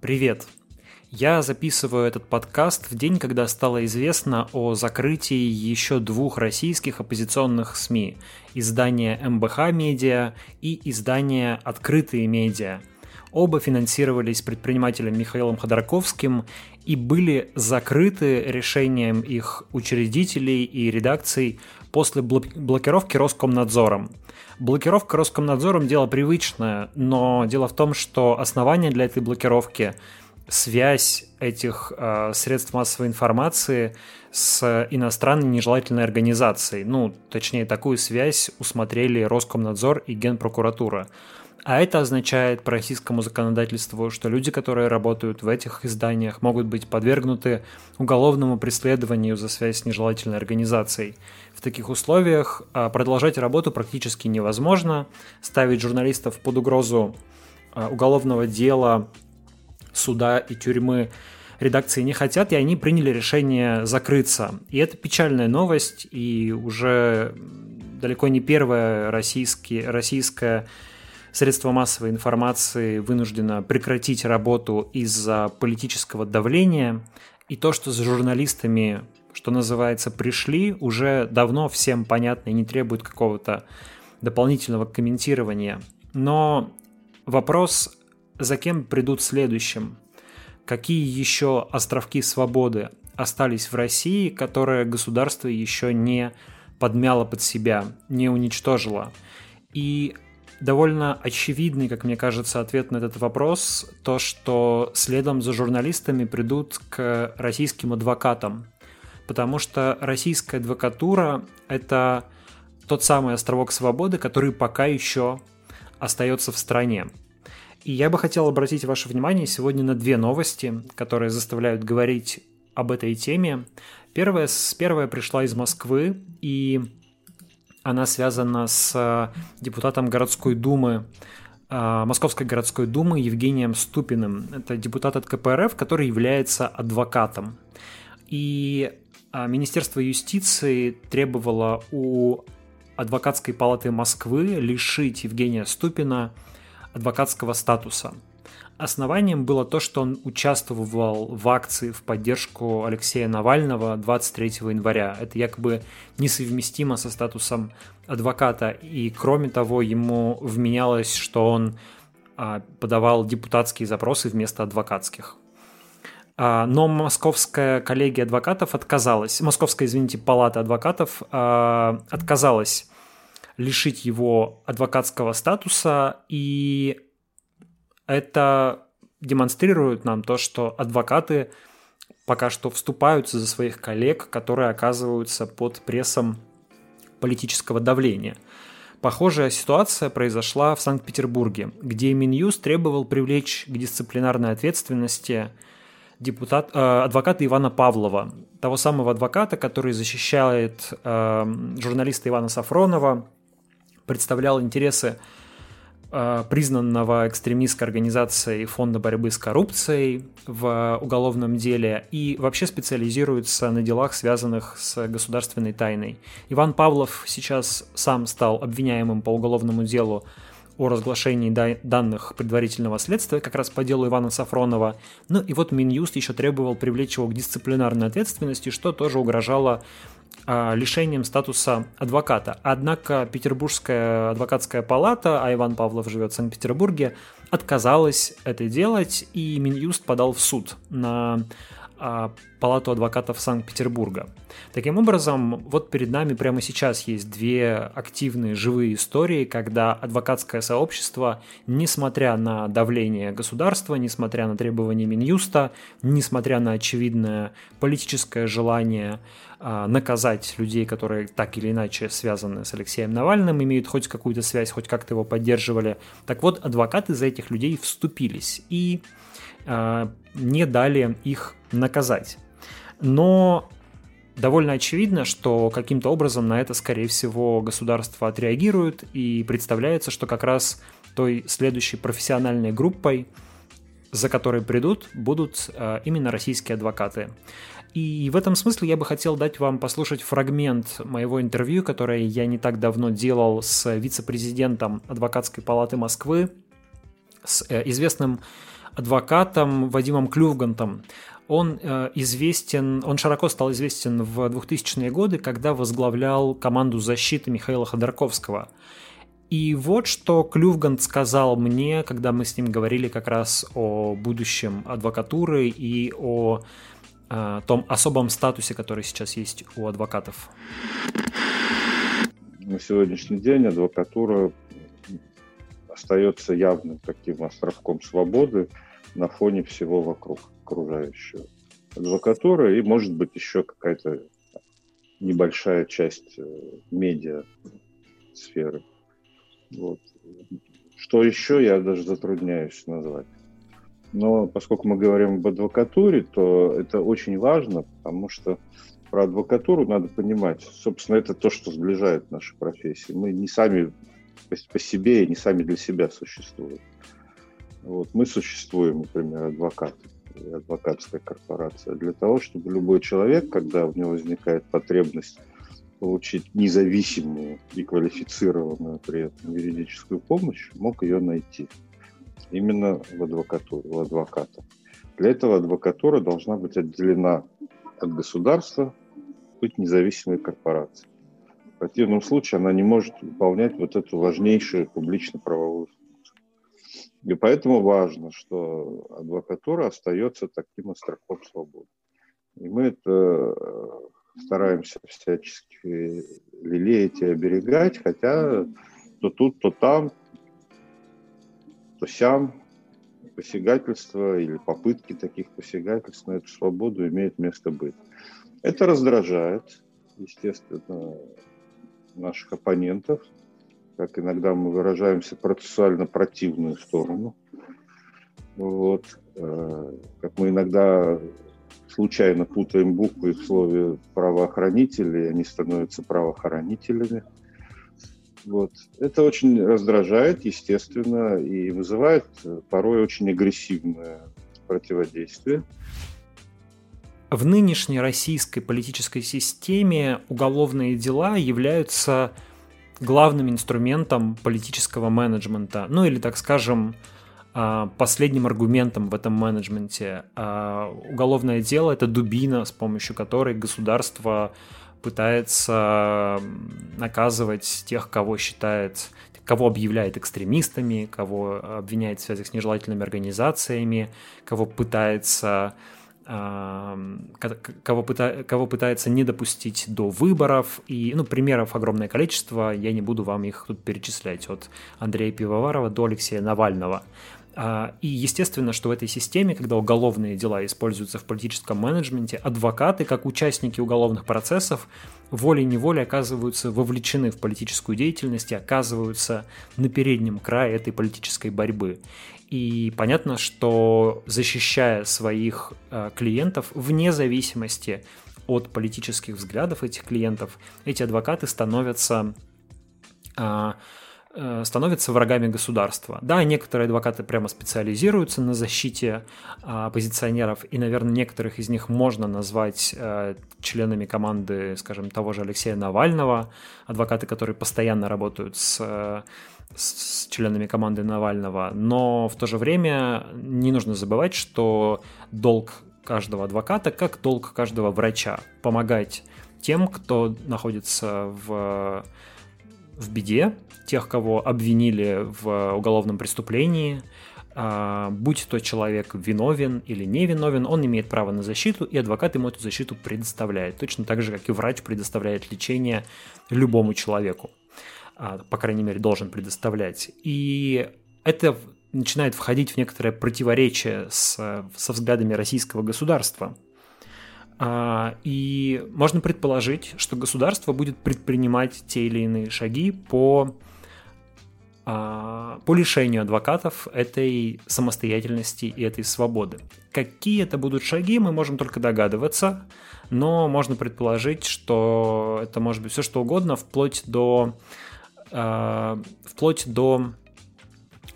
Привет! Я записываю этот подкаст в день, когда стало известно о закрытии еще двух российских оппозиционных СМИ – издания МБХ «Медиа» и издания «Открытые медиа». Оба финансировались предпринимателем Михаилом Ходорковским и были закрыты решением их учредителей и редакций после блокировки Роскомнадзором. Блокировка Роскомнадзором – дело привычное, но дело в том, что основание для этой блокировки – связь этих э, средств массовой информации с иностранной нежелательной организацией. Ну, точнее, такую связь усмотрели Роскомнадзор и Генпрокуратура. А это означает по российскому законодательству, что люди, которые работают в этих изданиях, могут быть подвергнуты уголовному преследованию за связь с нежелательной организацией. В таких условиях а, продолжать работу практически невозможно. Ставить журналистов под угрозу а, уголовного дела, суда и тюрьмы редакции не хотят, и они приняли решение закрыться. И это печальная новость, и уже далеко не первая российская средство массовой информации вынуждено прекратить работу из-за политического давления. И то, что за журналистами, что называется, пришли, уже давно всем понятно и не требует какого-то дополнительного комментирования. Но вопрос, за кем придут следующим? Какие еще островки свободы остались в России, которые государство еще не подмяло под себя, не уничтожило? И довольно очевидный, как мне кажется, ответ на этот вопрос, то, что следом за журналистами придут к российским адвокатам. Потому что российская адвокатура – это тот самый островок свободы, который пока еще остается в стране. И я бы хотел обратить ваше внимание сегодня на две новости, которые заставляют говорить об этой теме. Первая, первая пришла из Москвы, и она связана с э, депутатом городской думы э, Московской городской думы Евгением Ступиным. Это депутат от КПРФ, который является адвокатом. И э, Министерство юстиции требовало у адвокатской палаты Москвы лишить Евгения Ступина адвокатского статуса – Основанием было то, что он участвовал в акции в поддержку Алексея Навального 23 января. Это якобы несовместимо со статусом адвоката. И кроме того, ему вменялось, что он а, подавал депутатские запросы вместо адвокатских. А, но московская коллегия адвокатов отказалась, московская, извините, палата адвокатов а, отказалась лишить его адвокатского статуса и это демонстрирует нам то, что адвокаты пока что вступаются за своих коллег, которые оказываются под прессом политического давления. Похожая ситуация произошла в Санкт-Петербурге, где Минюст требовал привлечь к дисциплинарной ответственности депутат, э, адвоката Ивана Павлова, того самого адвоката, который защищает э, журналиста Ивана Сафронова, представлял интересы признанного экстремистской организацией Фонда борьбы с коррупцией в уголовном деле и вообще специализируется на делах, связанных с государственной тайной. Иван Павлов сейчас сам стал обвиняемым по уголовному делу о разглашении данных предварительного следствия как раз по делу Ивана Сафронова. Ну и вот Минюст еще требовал привлечь его к дисциплинарной ответственности, что тоже угрожало лишением статуса адвоката. Однако Петербургская адвокатская палата, а Иван Павлов живет в Санкт-Петербурге, отказалась это делать, и Минюст подал в суд на а, Палату адвокатов Санкт-Петербурга. Таким образом, вот перед нами прямо сейчас есть две активные живые истории, когда адвокатское сообщество, несмотря на давление государства, несмотря на требования Минюста, несмотря на очевидное политическое желание а, наказать людей, которые так или иначе связаны с Алексеем Навальным, имеют хоть какую-то связь, хоть как-то его поддерживали. Так вот, адвокаты за этих людей вступились и э, не дали их наказать. Но довольно очевидно, что каким-то образом на это, скорее всего, государство отреагирует, и представляется, что как раз той следующей профессиональной группой, за которой придут, будут э, именно российские адвокаты. И в этом смысле я бы хотел дать вам послушать фрагмент моего интервью, которое я не так давно делал с вице-президентом Адвокатской палаты Москвы, с э, известным адвокатом Вадимом Клювгантом. Он э, известен, он широко стал известен в 2000-е годы, когда возглавлял команду защиты Михаила Ходорковского. И вот что Клювгант сказал мне, когда мы с ним говорили как раз о будущем адвокатуры и о э, том особом статусе, который сейчас есть у адвокатов. На сегодняшний день адвокатура остается явным таким островком свободы на фоне всего вокруг окружающего. Адвокатура и, может быть, еще какая-то небольшая часть э, медиа сферы. Вот. Что еще, я даже затрудняюсь назвать. Но поскольку мы говорим об адвокатуре, то это очень важно, потому что про адвокатуру надо понимать. Собственно, это то, что сближает наши профессии. Мы не сами по себе и не сами для себя существуем. Вот. Мы существуем, например, адвокаты, адвокатская корпорация, для того, чтобы любой человек, когда у него возникает потребность получить независимую и квалифицированную при этом юридическую помощь, мог ее найти. Именно в адвокатуре, у адвоката. Для этого адвокатура должна быть отделена от государства, быть независимой корпорацией. В противном случае она не может выполнять вот эту важнейшую публично-правовую. И поэтому важно, что адвокатура остается таким остроком свободы. И мы это э, стараемся всячески лелеять и оберегать, хотя то тут, то там, то сям посягательства или попытки таких посягательств на эту свободу имеют место быть. Это раздражает, естественно, наших оппонентов, как иногда мы выражаемся, процессуально противную сторону. Вот. Э, как мы иногда случайно путаем буквы в слове правоохранители, они становятся правоохранителями. Вот. Это очень раздражает, естественно, и вызывает порой очень агрессивное противодействие. В нынешней российской политической системе уголовные дела являются главным инструментом политического менеджмента, ну или, так скажем, а, последним аргументом в этом менеджменте. А, уголовное дело — это дубина, с помощью которой государство пытается наказывать тех, кого считает, кого объявляет экстремистами, кого обвиняет в связях с нежелательными организациями, кого пытается кого, пыта, кого пытается не допустить до выборов. И ну, примеров огромное количество, я не буду вам их тут перечислять, от Андрея Пивоварова до Алексея Навального. А, и естественно, что в этой системе, когда уголовные дела используются в политическом менеджменте, адвокаты, как участники уголовных процессов, волей-неволей оказываются вовлечены в политическую деятельность и оказываются на переднем крае этой политической борьбы. И понятно, что защищая своих э, клиентов вне зависимости от политических взглядов этих клиентов, эти адвокаты становятся Э, становятся врагами государства. Да, некоторые адвокаты прямо специализируются на защите а, оппозиционеров, и, наверное, некоторых из них можно назвать а, членами команды, скажем, того же Алексея Навального, адвокаты, которые постоянно работают с, с членами команды Навального, но в то же время не нужно забывать, что долг каждого адвоката, как долг каждого врача, помогать тем, кто находится в в беде, тех, кого обвинили в уголовном преступлении, а, будь то человек виновен или не виновен, он имеет право на защиту, и адвокат ему эту защиту предоставляет. Точно так же, как и врач предоставляет лечение любому человеку. А, по крайней мере, должен предоставлять. И это начинает входить в некоторое противоречие с, со взглядами российского государства – и можно предположить, что государство будет предпринимать те или иные шаги по, а, по лишению адвокатов этой самостоятельности и этой свободы. Какие это будут шаги, мы можем только догадываться, но можно предположить, что это может быть все что угодно, вплоть до, а, вплоть до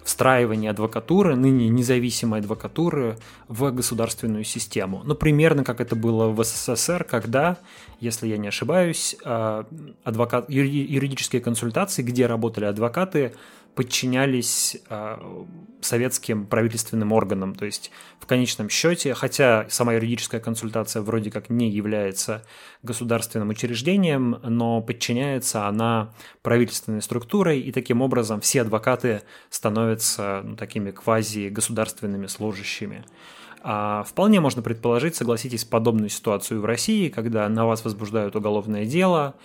встраивание адвокатуры, ныне независимой адвокатуры, в государственную систему. Ну, примерно как это было в СССР, когда, если я не ошибаюсь, а, адвокат, юридические консультации, где работали адвокаты, подчинялись э, советским правительственным органам. То есть в конечном счете, хотя сама юридическая консультация вроде как не является государственным учреждением, но подчиняется она правительственной структурой, и таким образом все адвокаты становятся ну, такими квази-государственными служащими. А вполне можно предположить, согласитесь, подобную ситуацию в России, когда на вас возбуждают уголовное дело,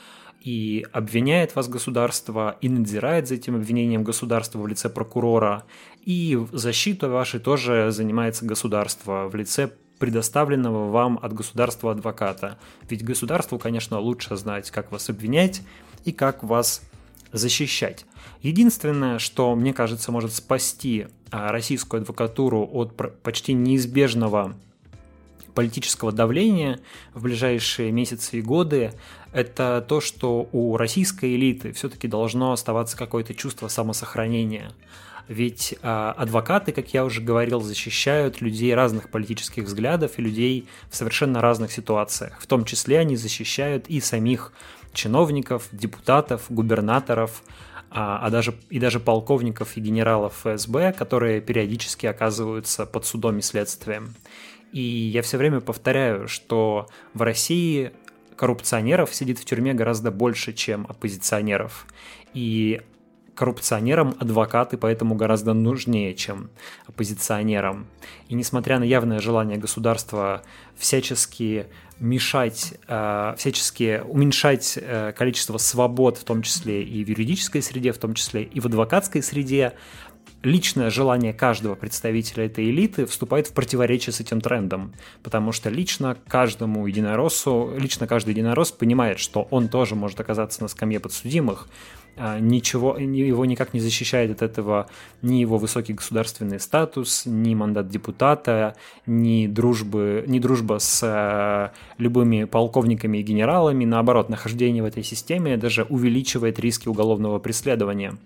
и обвиняет вас государство, и надзирает за этим обвинением государство в лице прокурора, и защита вашей тоже занимается государство в лице предоставленного вам от государства адвоката. Ведь государству, конечно, лучше знать, как вас обвинять и как вас защищать. Единственное, что, мне кажется, может спасти а, российскую адвокатуру от почти неизбежного политического давления в ближайшие месяцы и годы, это то, что у российской элиты все-таки должно оставаться какое-то чувство самосохранения. Ведь э, адвокаты, как я уже говорил, защищают людей разных политических взглядов и людей в совершенно разных ситуациях. В том числе они защищают и самих чиновников, депутатов, губернаторов, а, а даже и даже полковников и генералов ФСБ, которые периодически оказываются под судом и следствием. И я все время повторяю, что в России коррупционеров сидит в тюрьме гораздо больше, чем оппозиционеров. И коррупционерам адвокаты поэтому гораздо нужнее, чем оппозиционерам. И несмотря на явное желание государства всячески мешать, э, всячески уменьшать э, количество свобод, в том числе и в юридической среде, в том числе и в адвокатской среде, личное желание каждого представителя этой элиты вступает в противоречие с этим трендом, потому что лично каждому единороссу, лично каждый единорос понимает, что он тоже может оказаться на скамье подсудимых, а, ничего, его никак не защищает от этого ни его высокий государственный статус, ни мандат депутата, ни, дружбы, ни дружба с э, любыми полковниками и генералами. Наоборот, нахождение в этой системе даже увеличивает риски уголовного преследования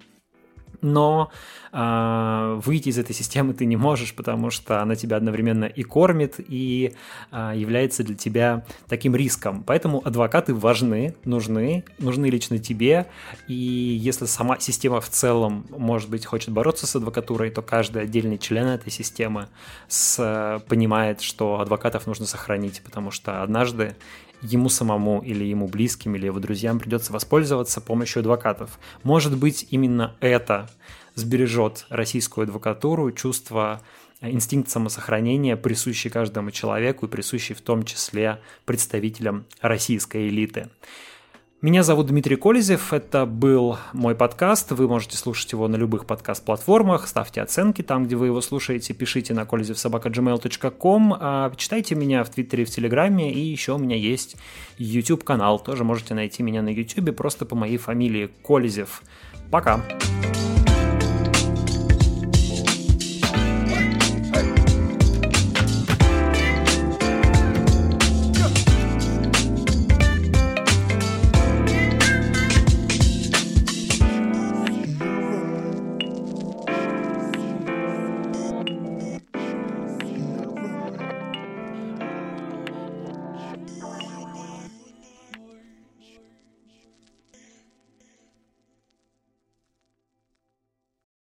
но э, выйти из этой системы ты не можешь, потому что она тебя одновременно и кормит, и э, является для тебя таким риском. Поэтому адвокаты важны, нужны, нужны лично тебе, и если сама система в целом, может быть, хочет бороться с адвокатурой, то каждый отдельный член этой системы с, понимает, что адвокатов нужно сохранить, потому что однажды ему самому или ему близким или его друзьям придется воспользоваться помощью адвокатов. Может быть, именно это сбережет российскую адвокатуру, чувство э, инстинкт самосохранения, присущий каждому человеку и присущий в том числе представителям российской элиты. Меня зовут Дмитрий Колезев, это был мой подкаст, вы можете слушать его на любых подкаст-платформах, ставьте оценки там, где вы его слушаете, пишите на kolezevsobaka.gmail.com, а читайте меня в Твиттере, в Телеграме, и еще у меня есть YouTube-канал, тоже можете найти меня на YouTube просто по моей фамилии Колезев. Пока! Пока!